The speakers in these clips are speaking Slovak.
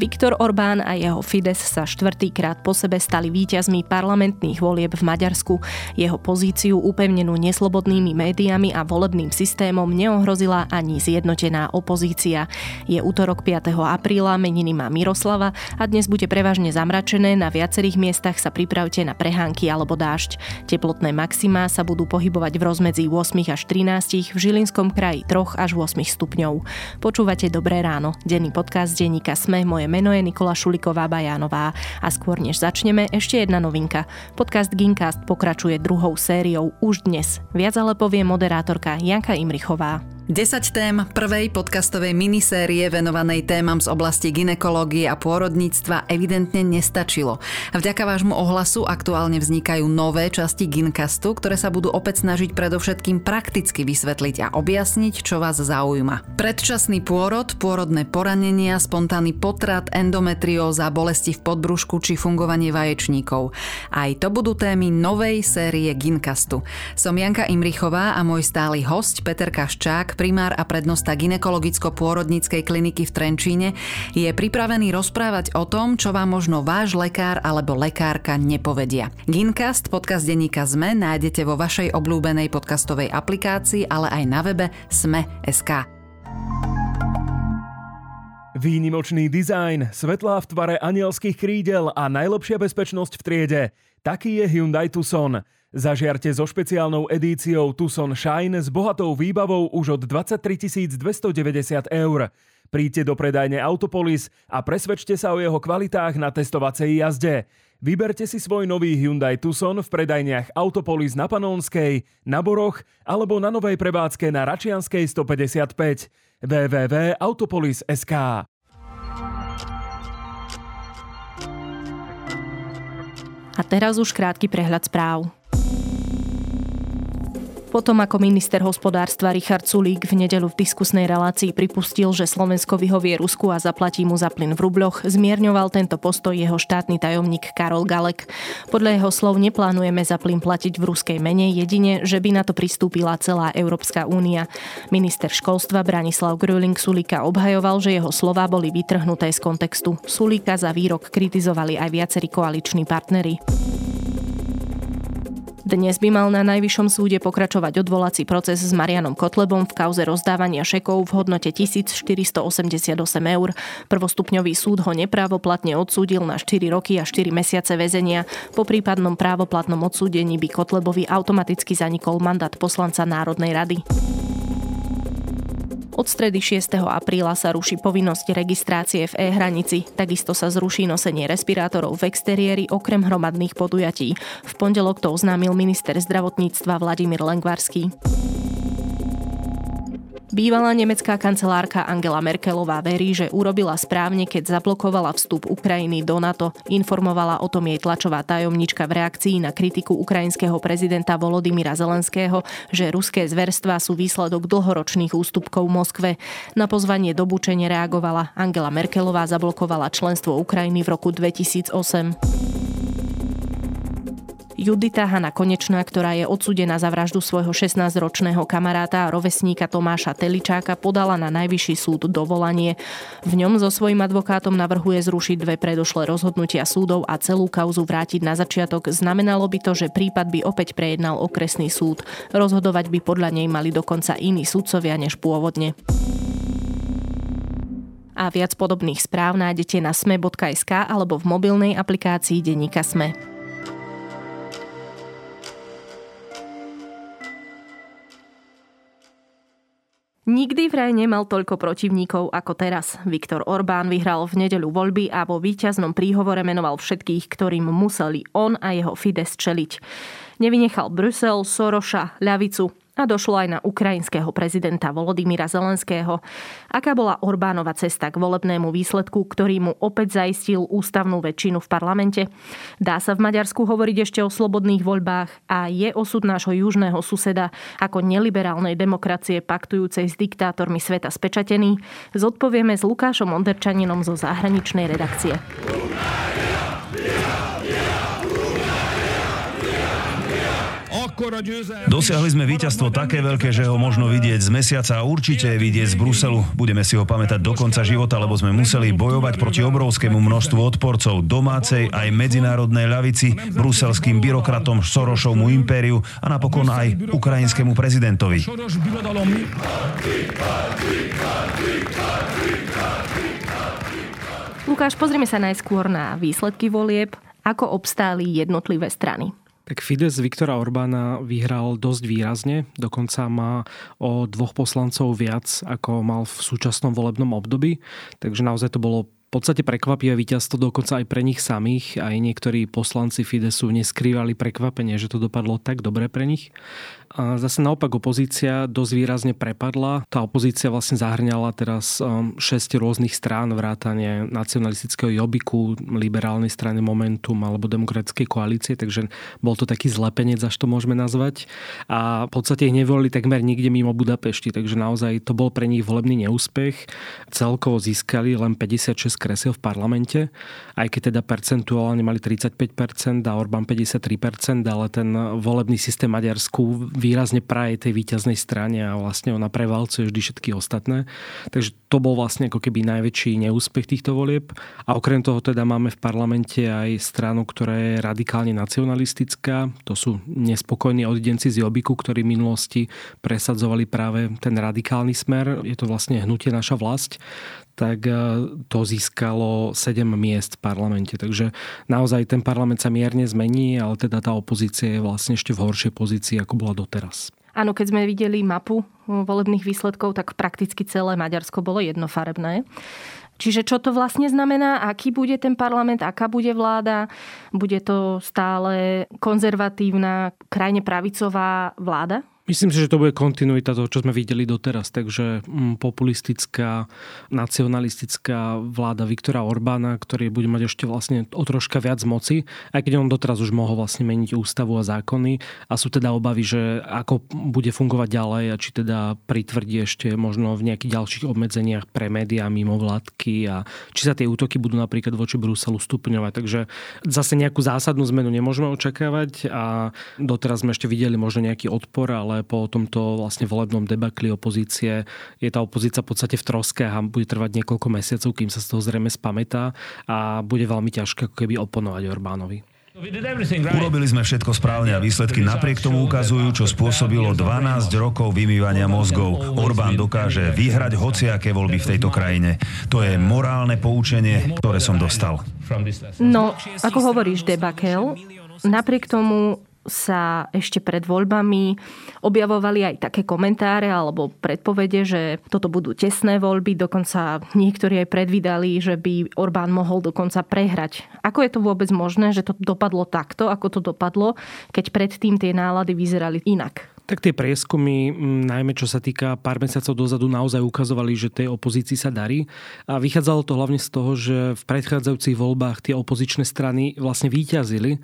Viktor Orbán a jeho Fides sa štvrtýkrát po sebe stali víťazmi parlamentných volieb v Maďarsku. Jeho pozíciu upevnenú neslobodnými médiami a volebným systémom neohrozila ani zjednotená opozícia. Je útorok 5. apríla, meniny má Miroslava a dnes bude prevažne zamračené, na viacerých miestach sa pripravte na prehánky alebo dážď. Teplotné maximá sa budú pohybovať v rozmedzi 8 až 13, v Žilinskom kraji 3 až 8 stupňov. Počúvate Dobré ráno, denný podcast denníka Sme, moje meno je Nikola Šuliková Bajánová a skôr než začneme ešte jedna novinka. Podcast Gincast pokračuje druhou sériou už dnes. Viac ale povie moderátorka Janka Imrichová. 10 tém prvej podcastovej minisérie venovanej témam z oblasti ginekológie a pôrodníctva evidentne nestačilo. Vďaka vášmu ohlasu aktuálne vznikajú nové časti Gincastu, ktoré sa budú opäť snažiť predovšetkým prakticky vysvetliť a objasniť, čo vás zaujíma. Predčasný pôrod, pôrodné poranenia, spontánny potrat, endometrióza, bolesti v podbrušku či fungovanie vaječníkov. Aj to budú témy novej série Gincastu. Som Janka Imrichová a môj stály host Peter Kaščák, primár a prednosta ginekologicko-pôrodníckej kliniky v Trenčíne, je pripravený rozprávať o tom, čo vám možno váš lekár alebo lekárka nepovedia. Gincast, podcast denníka ZME, nájdete vo vašej obľúbenej podcastovej aplikácii, ale aj na webe sme.sk. Výnimočný dizajn, svetlá v tvare anielských krídel a najlepšia bezpečnosť v triede. Taký je Hyundai Tucson. Zažiarte so špeciálnou edíciou Tucson Shine s bohatou výbavou už od 23 290 eur. Príďte do predajne Autopolis a presvedčte sa o jeho kvalitách na testovacej jazde. Vyberte si svoj nový Hyundai Tucson v predajniach Autopolis na Panónskej, na Boroch alebo na novej prevádzke na Račianskej 155 www.autopolis.sk A teraz už krátky prehľad správ. Potom ako minister hospodárstva Richard Sulík v nedelu v diskusnej relácii pripustil, že Slovensko vyhovie Rusku a zaplatí mu za plyn v rubľoch, zmierňoval tento postoj jeho štátny tajomník Karol Galek. Podľa jeho slov neplánujeme za plyn platiť v ruskej mene, jedine, že by na to pristúpila celá Európska únia. Minister školstva Branislav Gröling Sulíka obhajoval, že jeho slová boli vytrhnuté z kontextu. Sulíka za výrok kritizovali aj viacerí koaliční partnery. Dnes by mal na Najvyššom súde pokračovať odvolací proces s Marianom Kotlebom v kauze rozdávania šekov v hodnote 1488 eur. Prvostupňový súd ho neprávoplatne odsúdil na 4 roky a 4 mesiace väzenia. Po prípadnom právoplatnom odsúdení by Kotlebovi automaticky zanikol mandát poslanca Národnej rady. Od stredy 6. apríla sa ruší povinnosť registrácie v e-hranici. Takisto sa zruší nosenie respirátorov v exteriéri okrem hromadných podujatí. V pondelok to oznámil minister zdravotníctva Vladimír Lengvarský. Bývalá nemecká kancelárka Angela Merkelová verí, že urobila správne, keď zablokovala vstup Ukrajiny do NATO. Informovala o tom jej tlačová tajomnička v reakcii na kritiku ukrajinského prezidenta Volodymyra Zelenského, že ruské zverstvá sú výsledok dlhoročných ústupkov Moskve. Na pozvanie do bučenia reagovala. Angela Merkelová zablokovala členstvo Ukrajiny v roku 2008. Judita Hanna Konečná, ktorá je odsúdená za vraždu svojho 16-ročného kamaráta a rovesníka Tomáša Teličáka, podala na najvyšší súd dovolanie. V ňom so svojím advokátom navrhuje zrušiť dve predošlé rozhodnutia súdov a celú kauzu vrátiť na začiatok. Znamenalo by to, že prípad by opäť prejednal okresný súd. Rozhodovať by podľa nej mali dokonca iní sudcovia než pôvodne a viac podobných správ nájdete na sme.sk alebo v mobilnej aplikácii Deníka Sme. Nikdy vraj nemal toľko protivníkov ako teraz. Viktor Orbán vyhral v nedeľu voľby a vo víťaznom príhovore menoval všetkých, ktorým museli on a jeho Fides čeliť. Nevynechal Brusel, Soroša, ľavicu a došlo aj na ukrajinského prezidenta Volodymyra Zelenského. Aká bola Orbánova cesta k volebnému výsledku, ktorý mu opäť zaistil ústavnú väčšinu v parlamente? Dá sa v Maďarsku hovoriť ešte o slobodných voľbách a je osud nášho južného suseda ako neliberálnej demokracie paktujúcej s diktátormi sveta spečatený? Zodpovieme s Lukášom Onderčaninom zo zahraničnej redakcie. Dosiahli sme víťazstvo také veľké, že ho možno vidieť z mesiaca a určite vidieť z Bruselu. Budeme si ho pamätať do konca života, lebo sme museli bojovať proti obrovskému množstvu odporcov domácej aj medzinárodnej ľavici, bruselským byrokratom, Sorošovmu impériu a napokon aj ukrajinskému prezidentovi. Lukáš, pozrieme sa najskôr na výsledky volieb. Ako obstáli jednotlivé strany? Tak Fides Viktora Orbána vyhral dosť výrazne, dokonca má o dvoch poslancov viac, ako mal v súčasnom volebnom období, takže naozaj to bolo podstate prekvapivé víťazstvo dokonca aj pre nich samých. Aj niektorí poslanci Fidesu neskrývali prekvapenie, že to dopadlo tak dobre pre nich. A zase naopak opozícia dosť výrazne prepadla. Tá opozícia vlastne zahrňala teraz 6 um, rôznych strán, vrátane nacionalistického Jobiku, liberálnej strany Momentum alebo demokratickej koalície, takže bol to taký zlepenec, až to môžeme nazvať. A v podstate ich nevolili takmer nikde mimo Budapešti, takže naozaj to bol pre nich volebný neúspech. Celkovo získali len 56 kresiel v parlamente, aj keď teda percentuálne mali 35% a Orbán 53%, ale ten volebný systém Maďarsku výrazne praje tej výťaznej strane a vlastne ona prevalcuje vždy všetky ostatné. Takže to bol vlastne ako keby najväčší neúspech týchto volieb. A okrem toho teda máme v parlamente aj stranu, ktorá je radikálne nacionalistická. To sú nespokojní odidenci z Jobiku, ktorí v minulosti presadzovali práve ten radikálny smer. Je to vlastne hnutie naša vlast tak e, to získalo 7 miest v parlamente. Takže naozaj ten parlament sa mierne zmení, ale teda tá opozícia je vlastne ešte v horšej pozícii, ako bola doteraz. Áno, keď sme videli mapu volebných výsledkov, tak prakticky celé Maďarsko bolo jednofarebné. Čiže čo to vlastne znamená? Aký bude ten parlament? Aká bude vláda? Bude to stále konzervatívna, krajne pravicová vláda? Myslím si, že to bude kontinuita toho, čo sme videli doteraz. Takže mm, populistická, nacionalistická vláda Viktora Orbána, ktorý bude mať ešte vlastne o troška viac moci, aj keď on doteraz už mohol vlastne meniť ústavu a zákony. A sú teda obavy, že ako bude fungovať ďalej a či teda pritvrdí ešte možno v nejakých ďalších obmedzeniach pre médiá mimo vládky a či sa tie útoky budú napríklad voči Bruselu stupňovať. Takže zase nejakú zásadnú zmenu nemôžeme očakávať a doteraz sme ešte videli možno nejaký odpor, ale po tomto vlastne volebnom debakli opozície je tá opozícia v podstate v troske a bude trvať niekoľko mesiacov, kým sa z toho zrejme spamätá a bude veľmi ťažké ako keby oponovať Orbánovi. Urobili sme všetko správne a výsledky napriek tomu ukazujú, čo spôsobilo 12 rokov vymývania mozgov. Orbán dokáže vyhrať hociaké voľby v tejto krajine. To je morálne poučenie, ktoré som dostal. No, ako hovoríš, debakel, napriek tomu sa ešte pred voľbami objavovali aj také komentáre alebo predpovede, že toto budú tesné voľby, dokonca niektorí aj predvídali, že by Orbán mohol dokonca prehrať. Ako je to vôbec možné, že to dopadlo takto, ako to dopadlo, keď predtým tie nálady vyzerali inak? Tak tie prieskumy, najmä čo sa týka pár mesiacov dozadu, naozaj ukazovali, že tej opozícii sa darí. A vychádzalo to hlavne z toho, že v predchádzajúcich voľbách tie opozičné strany vlastne výťazili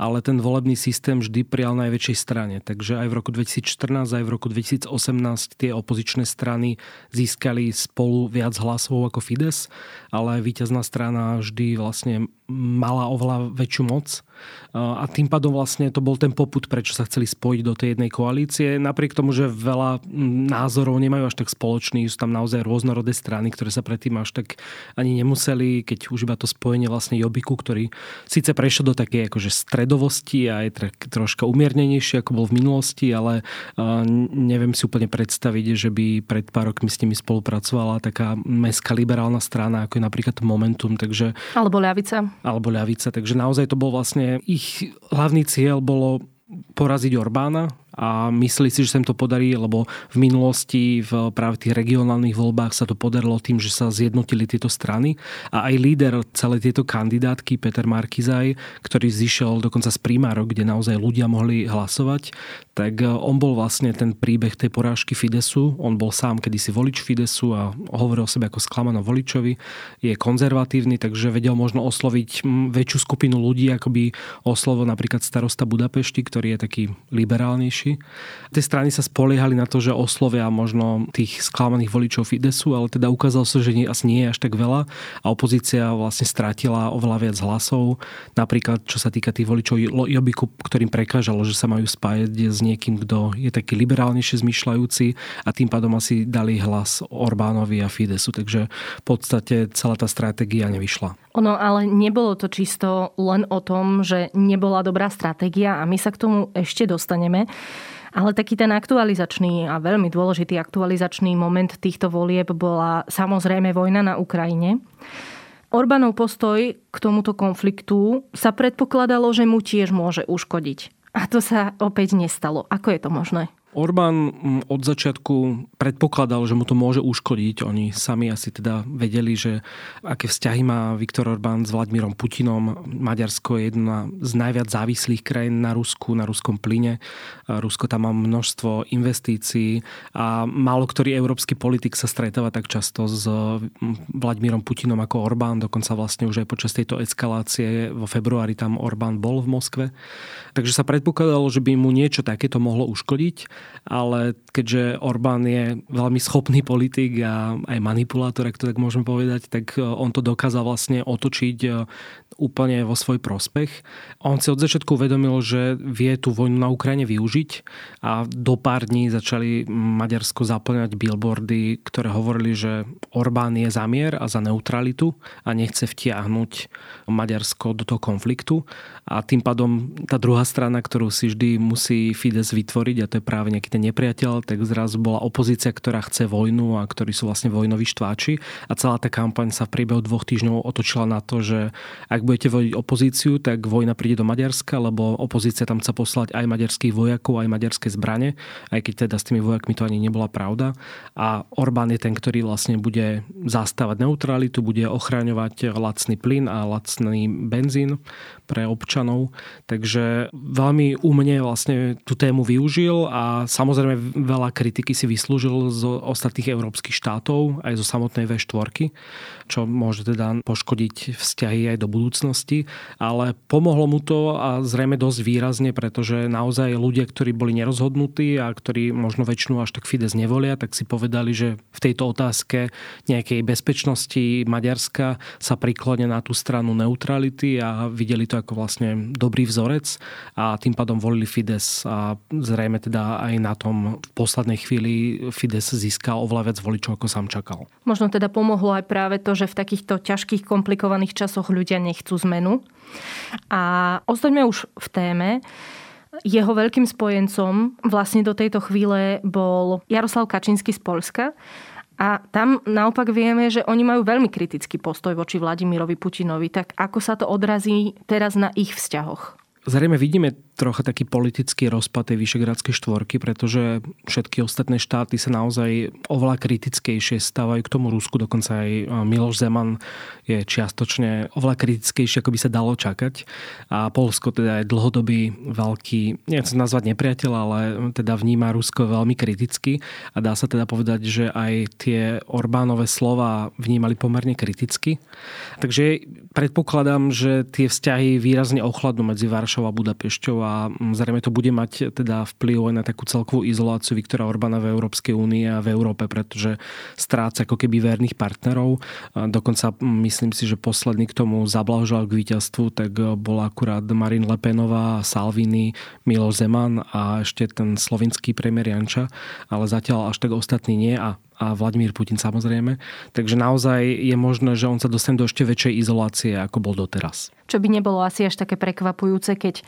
ale ten volebný systém vždy prijal najväčšej strane. Takže aj v roku 2014, aj v roku 2018 tie opozičné strany získali spolu viac hlasov ako Fides, ale víťazná strana vždy vlastne mala oveľa väčšiu moc a tým pádom vlastne to bol ten poput, prečo sa chceli spojiť do tej jednej koalície. Napriek tomu, že veľa názorov nemajú až tak spoločný, sú tam naozaj rôznorodé strany, ktoré sa predtým až tak ani nemuseli, keď už iba to spojenie vlastne Jobiku, ktorý síce prešiel do takej akože stred stredovosti a je troška umiernenejší ako bol v minulosti, ale neviem si úplne predstaviť, že by pred pár rokmi s nimi spolupracovala taká mestská liberálna strana, ako je napríklad Momentum. Takže, alebo ľavica. Alebo ľavica. Takže naozaj to bol vlastne ich hlavný cieľ bolo poraziť Orbána a myslí si, že sa im to podarí, lebo v minulosti v práve tých regionálnych voľbách sa to podarilo tým, že sa zjednotili tieto strany. A aj líder celej tieto kandidátky Peter Markizaj, ktorý zišiel dokonca z primárok, kde naozaj ľudia mohli hlasovať, tak e, on bol vlastne ten príbeh tej porážky Fidesu. On bol sám kedysi volič Fidesu a hovoril o sebe ako sklamanom voličovi. Je konzervatívny, takže vedel možno osloviť väčšiu skupinu ľudí, ako by oslovo napríklad starosta Budapešti, ktorý je taký liberálnejší. Tie strany sa spoliehali na to, že oslovia možno tých sklamaných voličov Fidesu, ale teda ukázalo sa, že asi nie je až tak veľa a opozícia vlastne strátila oveľa viac hlasov. Napríklad, čo sa týka tých voličov Jobiku, ktorým prekážalo, že sa majú spájať niekým, kto je taký liberálnejšie zmyšľajúci a tým pádom asi dali hlas Orbánovi a Fidesu. Takže v podstate celá tá stratégia nevyšla. Ono ale nebolo to čisto len o tom, že nebola dobrá stratégia a my sa k tomu ešte dostaneme. Ale taký ten aktualizačný a veľmi dôležitý aktualizačný moment týchto volieb bola samozrejme vojna na Ukrajine. Orbánov postoj k tomuto konfliktu sa predpokladalo, že mu tiež môže uškodiť. A to sa opäť nestalo. Ako je to možné? Orbán mm, od začiatku predpokladal, že mu to môže uškodiť. Oni sami asi teda vedeli, že aké vzťahy má Viktor Orbán s Vladimírom Putinom. Maďarsko je jedna z najviac závislých krajín na Rusku, na ruskom plyne. Rusko tam má množstvo investícií a málo ktorý európsky politik sa stretáva tak často s mm, Vladimírom Putinom ako Orbán. Dokonca vlastne už aj počas tejto eskalácie vo februári tam Orbán bol v Moskve. Takže sa predpokladalo, že by mu niečo takéto mohlo uškodiť ale keďže Orbán je veľmi schopný politik a aj manipulátor, ak to tak môžem povedať, tak e, on to dokázal vlastne otočiť e, úplne vo svoj prospech. On si od začiatku uvedomil, že vie tú vojnu na Ukrajine využiť a do pár dní začali Maďarsko zaplňať billboardy, ktoré hovorili, že Orbán je za mier a za neutralitu a nechce vtiahnuť Maďarsko do toho konfliktu. A tým pádom tá druhá strana, ktorú si vždy musí Fides vytvoriť, a to je práve nejaký ten nepriateľ, tak zrazu bola opozícia, ktorá chce vojnu a ktorí sú vlastne vojnoví štváči. A celá tá kampaň sa v priebehu dvoch týždňov otočila na to, že ak budete voliť opozíciu, tak vojna príde do Maďarska, lebo opozícia tam chce poslať aj maďarských vojakov, aj maďarské zbrane, aj keď teda s tými vojakmi to ani nebola pravda. A Orbán je ten, ktorý vlastne bude zastávať neutralitu, bude ochraňovať lacný plyn a lacný benzín pre občanov. Takže veľmi umne vlastne tú tému využil a samozrejme veľa kritiky si vyslúžil z ostatných európskych štátov, aj zo samotnej V4, čo môže teda poškodiť vzťahy aj do budúcnosti ale pomohlo mu to a zrejme dosť výrazne, pretože naozaj ľudia, ktorí boli nerozhodnutí a ktorí možno väčšinu až tak Fides nevolia, tak si povedali, že v tejto otázke nejakej bezpečnosti Maďarska sa priklonia na tú stranu neutrality a videli to ako vlastne dobrý vzorec a tým pádom volili Fides a zrejme teda aj na tom v poslednej chvíli Fides získal oveľa viac voličov, ako sám čakal. Možno teda pomohlo aj práve to, že v takýchto ťažkých, komplikovaných časoch ľudia nechcú zmenu. A ostaňme už v téme. Jeho veľkým spojencom vlastne do tejto chvíle bol Jaroslav Kačínsky z Polska. A tam naopak vieme, že oni majú veľmi kritický postoj voči Vladimirovi Putinovi. Tak ako sa to odrazí teraz na ich vzťahoch? Zrejme vidíme trocha taký politický rozpad tej Vyšegradskej štvorky, pretože všetky ostatné štáty sa naozaj oveľa kritickejšie stávajú k tomu Rusku, dokonca aj Miloš Zeman je čiastočne oveľa kritickejšie, ako by sa dalo čakať. A Polsko teda je dlhodobý veľký, nechcem nazvať nepriateľ, ale teda vníma Rusko veľmi kriticky a dá sa teda povedať, že aj tie Orbánové slova vnímali pomerne kriticky. Takže predpokladám, že tie vzťahy výrazne ochladnú medzi Varšou a Budapešťou a a zrejme to bude mať teda vplyv aj na takú celkovú izoláciu Viktora Orbána v Európskej únii a v Európe, pretože stráca ako keby verných partnerov. Dokonca myslím si, že posledný k tomu zablahožal k víťazstvu, tak bol akurát Marin Lepenová, Salvini, Milo Zeman a ešte ten slovinský premiér Janča, ale zatiaľ až tak ostatní nie a a Vladimír Putin samozrejme. Takže naozaj je možné, že on sa dostane do ešte väčšej izolácie, ako bol doteraz. Čo by nebolo asi až také prekvapujúce, keď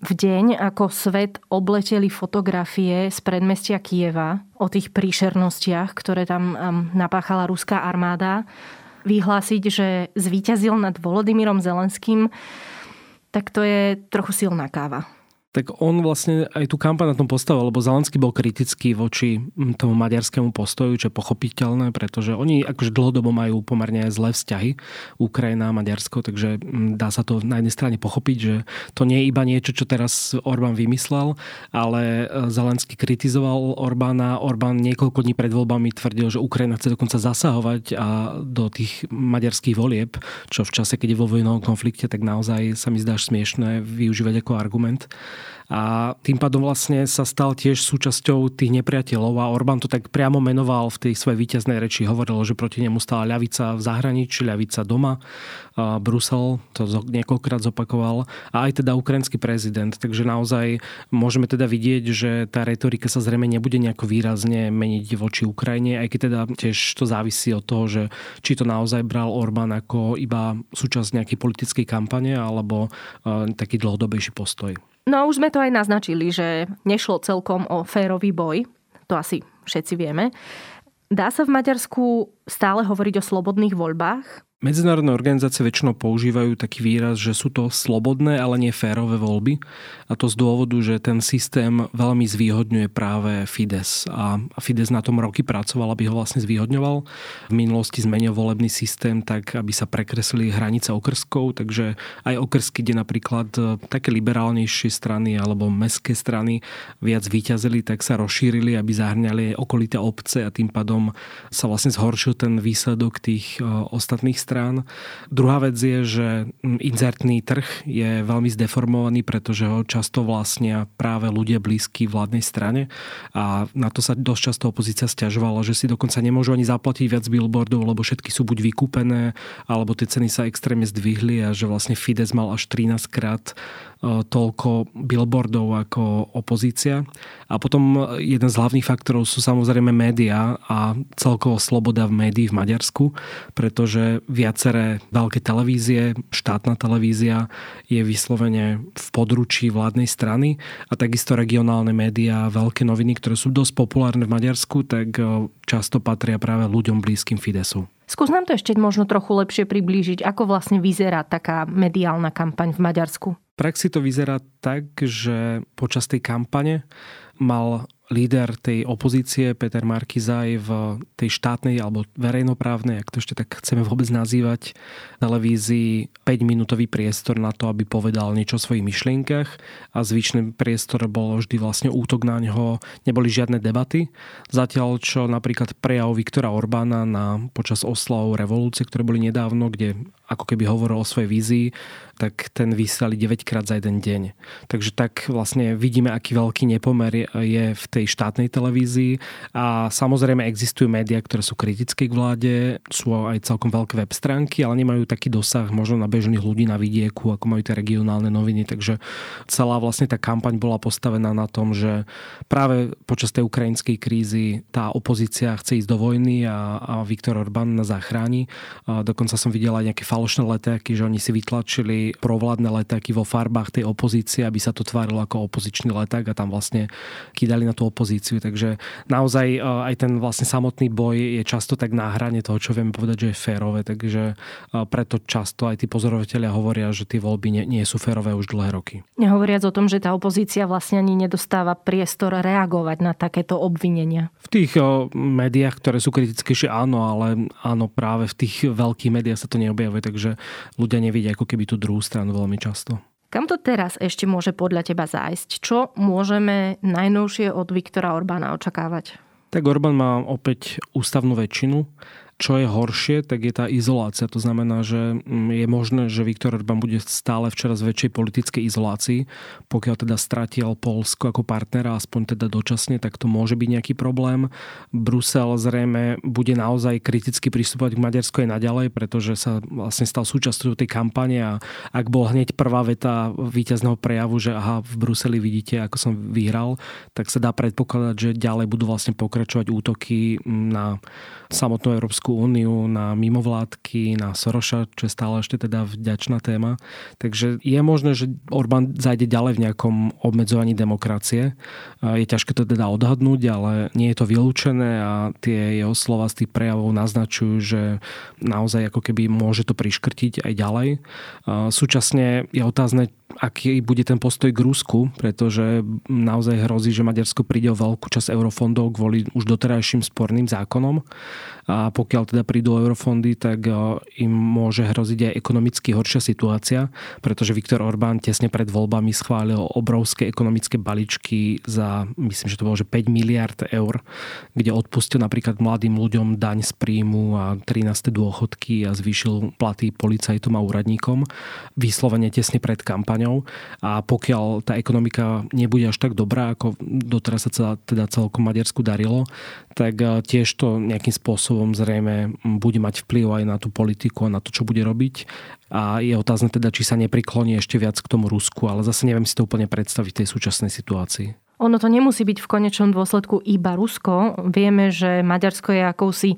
v deň, ako svet obleteli fotografie z predmestia Kieva o tých príšernostiach, ktoré tam napáchala ruská armáda, vyhlásiť, že zvíťazil nad Volodymyrom Zelenským, tak to je trochu silná káva tak on vlastne aj tú kampaň na tom postavil, lebo Zelenský bol kritický voči hm, tomu maďarskému postoju, čo je pochopiteľné, pretože oni akože dlhodobo majú pomerne zlé vzťahy Ukrajina a Maďarsko, takže hm, dá sa to na jednej strane pochopiť, že to nie je iba niečo, čo teraz Orbán vymyslel, ale e, Zelenský kritizoval Orbána. Orbán niekoľko dní pred voľbami tvrdil, že Ukrajina chce dokonca zasahovať a do tých maďarských volieb, čo v čase, keď je vo vojnovom konflikte, tak naozaj sa mi zdá smiešné využívať ako argument. A tým pádom vlastne sa stal tiež súčasťou tých nepriateľov a Orbán to tak priamo menoval v tej svojej víťaznej reči. Hovoril, že proti nemu stala ľavica v zahraničí, ľavica doma. A Brusel to niekoľkrát zopakoval a aj teda ukrajinský prezident. Takže naozaj môžeme teda vidieť, že tá retorika sa zrejme nebude nejako výrazne meniť voči Ukrajine, aj keď teda tiež to závisí od toho, že či to naozaj bral Orbán ako iba súčasť nejakej politickej kampane alebo e, taký dlhodobejší postoj. No už sme to aj naznačili, že nešlo celkom o férový boj. To asi všetci vieme. Dá sa v Maďarsku stále hovoriť o slobodných voľbách? Medzinárodné organizácie väčšinou používajú taký výraz, že sú to slobodné, ale nie férové voľby. A to z dôvodu, že ten systém veľmi zvýhodňuje práve Fides. A Fides na tom roky pracoval, aby ho vlastne zvýhodňoval. V minulosti zmenil volebný systém tak, aby sa prekreslili hranice okrskov, takže aj okrsky, kde napríklad e, také liberálnejšie strany alebo mestské strany viac vyťazili, tak sa rozšírili, aby zahrňali okolité obce a tým pádom sa vlastne zhoršil ten výsledok tých e, ostatných strán strán. Druhá vec je, že inzertný trh je veľmi zdeformovaný, pretože ho často vlastnia práve ľudia blízky vládnej strane a na to sa dosť často opozícia stiažovala, že si dokonca nemôžu ani zaplatiť viac billboardov, lebo všetky sú buď vykúpené, alebo tie ceny sa extrémne zdvihli a že vlastne Fides mal až 13 krát toľko billboardov ako opozícia. A potom jeden z hlavných faktorov sú samozrejme médiá a celkovo sloboda v médií v Maďarsku, pretože viaceré veľké televízie, štátna televízia je vyslovene v područí vládnej strany a takisto regionálne médiá, veľké noviny, ktoré sú dosť populárne v Maďarsku, tak e, často patria práve ľuďom blízkym Fidesu. Skús nám to ešte možno trochu lepšie priblížiť, ako vlastne vyzerá taká mediálna kampaň v Maďarsku. Praxi to vyzerá tak, že počas tej kampane mal líder tej opozície Peter Markizaj v tej štátnej alebo verejnoprávnej, ak to ešte tak chceme vôbec nazývať, televízii 5-minútový priestor na to, aby povedal niečo o svojich myšlienkach a zvyšný priestor bol vždy vlastne útok na neho, neboli žiadne debaty. Zatiaľ, čo napríklad prejav Viktora Orbána na, počas oslav revolúcie, ktoré boli nedávno, kde ako keby hovoril o svojej vízii, tak ten vysielali 9 krát za jeden deň. Takže tak vlastne vidíme, aký veľký nepomer je v tej štátnej televízii a samozrejme existujú médiá, ktoré sú kritické k vláde, sú aj celkom veľké web stránky, ale nemajú taký dosah možno na bežných ľudí na vidieku, ako majú tie regionálne noviny, takže celá vlastne tá kampaň bola postavená na tom, že práve počas tej ukrajinskej krízy tá opozícia chce ísť do vojny a, a Viktor Orbán na zachráni. A dokonca som videl aj nejaké falošné letáky, že oni si vytlačili provládne letáky vo farbách tej opozície, aby sa to tvárilo ako opozičný leták a tam vlastne kýdali na tú opozíciu. Takže naozaj e, aj ten vlastne samotný boj je často tak na hrane toho, čo vieme povedať, že je férové. Takže e, preto často aj tí pozorovateľia hovoria, že tie voľby nie, nie sú férové už dlhé roky. Nehovoriac o tom, že tá opozícia vlastne ani nedostáva priestor reagovať na takéto obvinenia. V tých o, e, médiách, ktoré sú kritickejšie, áno, ale áno, práve v tých veľkých médiách sa to neobjavuje takže ľudia nevidia ako keby tú druhú stranu veľmi často. Kam to teraz ešte môže podľa teba zájsť? Čo môžeme najnovšie od Viktora Orbána očakávať? Tak Orbán má opäť ústavnú väčšinu čo je horšie, tak je tá izolácia. To znamená, že mm, je možné, že Viktor Orbán bude stále v čoraz väčšej politickej izolácii. Pokiaľ teda stratil Polsko ako partnera, aspoň teda dočasne, tak to môže byť nejaký problém. Brusel zrejme bude naozaj kriticky pristupovať k Maďarsku aj naďalej, pretože sa vlastne stal súčasťou tej kampane a ak bol hneď prvá veta víťazného prejavu, že aha, v Bruseli vidíte, ako som vyhral, tak sa dá predpokladať, že ďalej budú vlastne pokračovať útoky na samotnú Európsku úniu, na mimovládky, na Soroša, čo je stále ešte teda vďačná téma. Takže je možné, že Orbán zajde ďalej v nejakom obmedzovaní demokracie. Je ťažké to teda odhadnúť, ale nie je to vylúčené a tie jeho slova z tých prejavov naznačujú, že naozaj ako keby môže to priškrtiť aj ďalej. Súčasne je otázne, aký bude ten postoj k Rusku, pretože naozaj hrozí, že Maďarsko príde o veľkú časť eurofondov kvôli už doterajším sporným zákonom. A pokiaľ teda prídu eurofondy, tak im môže hroziť aj ekonomicky horšia situácia, pretože Viktor Orbán tesne pred voľbami schválil obrovské ekonomické balíčky za, myslím, že to bolo že 5 miliard eur, kde odpustil napríklad mladým ľuďom daň z príjmu a 13. dôchodky a zvýšil platy policajtom a úradníkom vyslovene tesne pred kampaňou. A pokiaľ tá ekonomika nebude až tak dobrá, ako doteraz sa celá, teda celkom Maďarsku darilo, tak tiež to nejakým spôsobom zrejme bude mať vplyv aj na tú politiku a na to, čo bude robiť. A je otázne teda, či sa neprikloní ešte viac k tomu Rusku, ale zase neviem si to úplne predstaviť v tej súčasnej situácii. Ono to nemusí byť v konečnom dôsledku iba Rusko. Vieme, že Maďarsko je akousi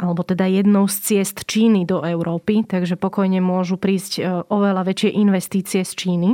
alebo teda jednou z ciest Číny do Európy, takže pokojne môžu prísť e, oveľa väčšie investície z Číny.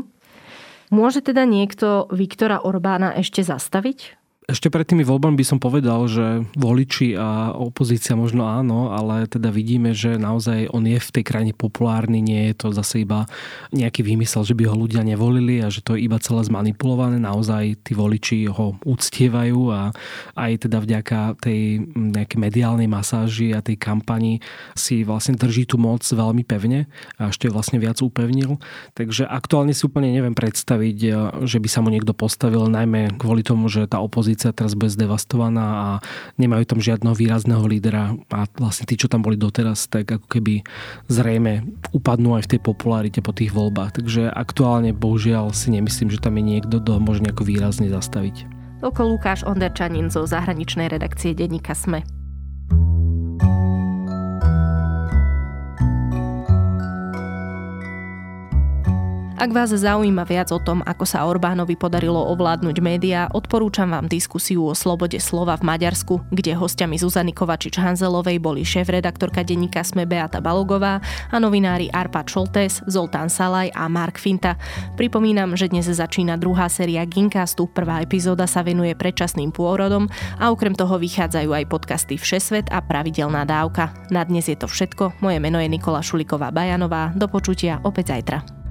Môže teda niekto Viktora Orbána ešte zastaviť? Ešte pred tými voľbami by som povedal, že voliči a opozícia možno áno, ale teda vidíme, že naozaj on je v tej krajine populárny, nie je to zase iba nejaký výmysel, že by ho ľudia nevolili a že to je iba celé zmanipulované. Naozaj tí voliči ho úctievajú a aj teda vďaka tej nejakej mediálnej masáži a tej kampani si vlastne drží tú moc veľmi pevne a ešte vlastne viac upevnil. Takže aktuálne si úplne neviem predstaviť, že by sa mu niekto postavil, najmä kvôli tomu, že tá opozícia opozícia teraz bude zdevastovaná a nemajú tam žiadneho výrazného lídera a vlastne tí, čo tam boli doteraz, tak ako keby zrejme upadnú aj v tej popularite po tých voľbách. Takže aktuálne bohužiaľ si nemyslím, že tam je niekto, kto môže nejako výrazne zastaviť. Toľko Lukáš Onderčanin zo zahraničnej redakcie denníka SME. Ak vás zaujíma viac o tom, ako sa Orbánovi podarilo ovládnuť médiá, odporúčam vám diskusiu o slobode slova v Maďarsku, kde hostiami Zuzany Kovačič-Hanzelovej boli šéf-redaktorka denníka Sme Beata Balogová a novinári Arpa Čoltés, Zoltán Salaj a Mark Finta. Pripomínam, že dnes začína druhá séria Gincastu, prvá epizóda sa venuje predčasným pôrodom a okrem toho vychádzajú aj podcasty Všesvet a Pravidelná dávka. Na dnes je to všetko, moje meno je Nikola Šuliková Bajanová, do počutia opäť zajtra.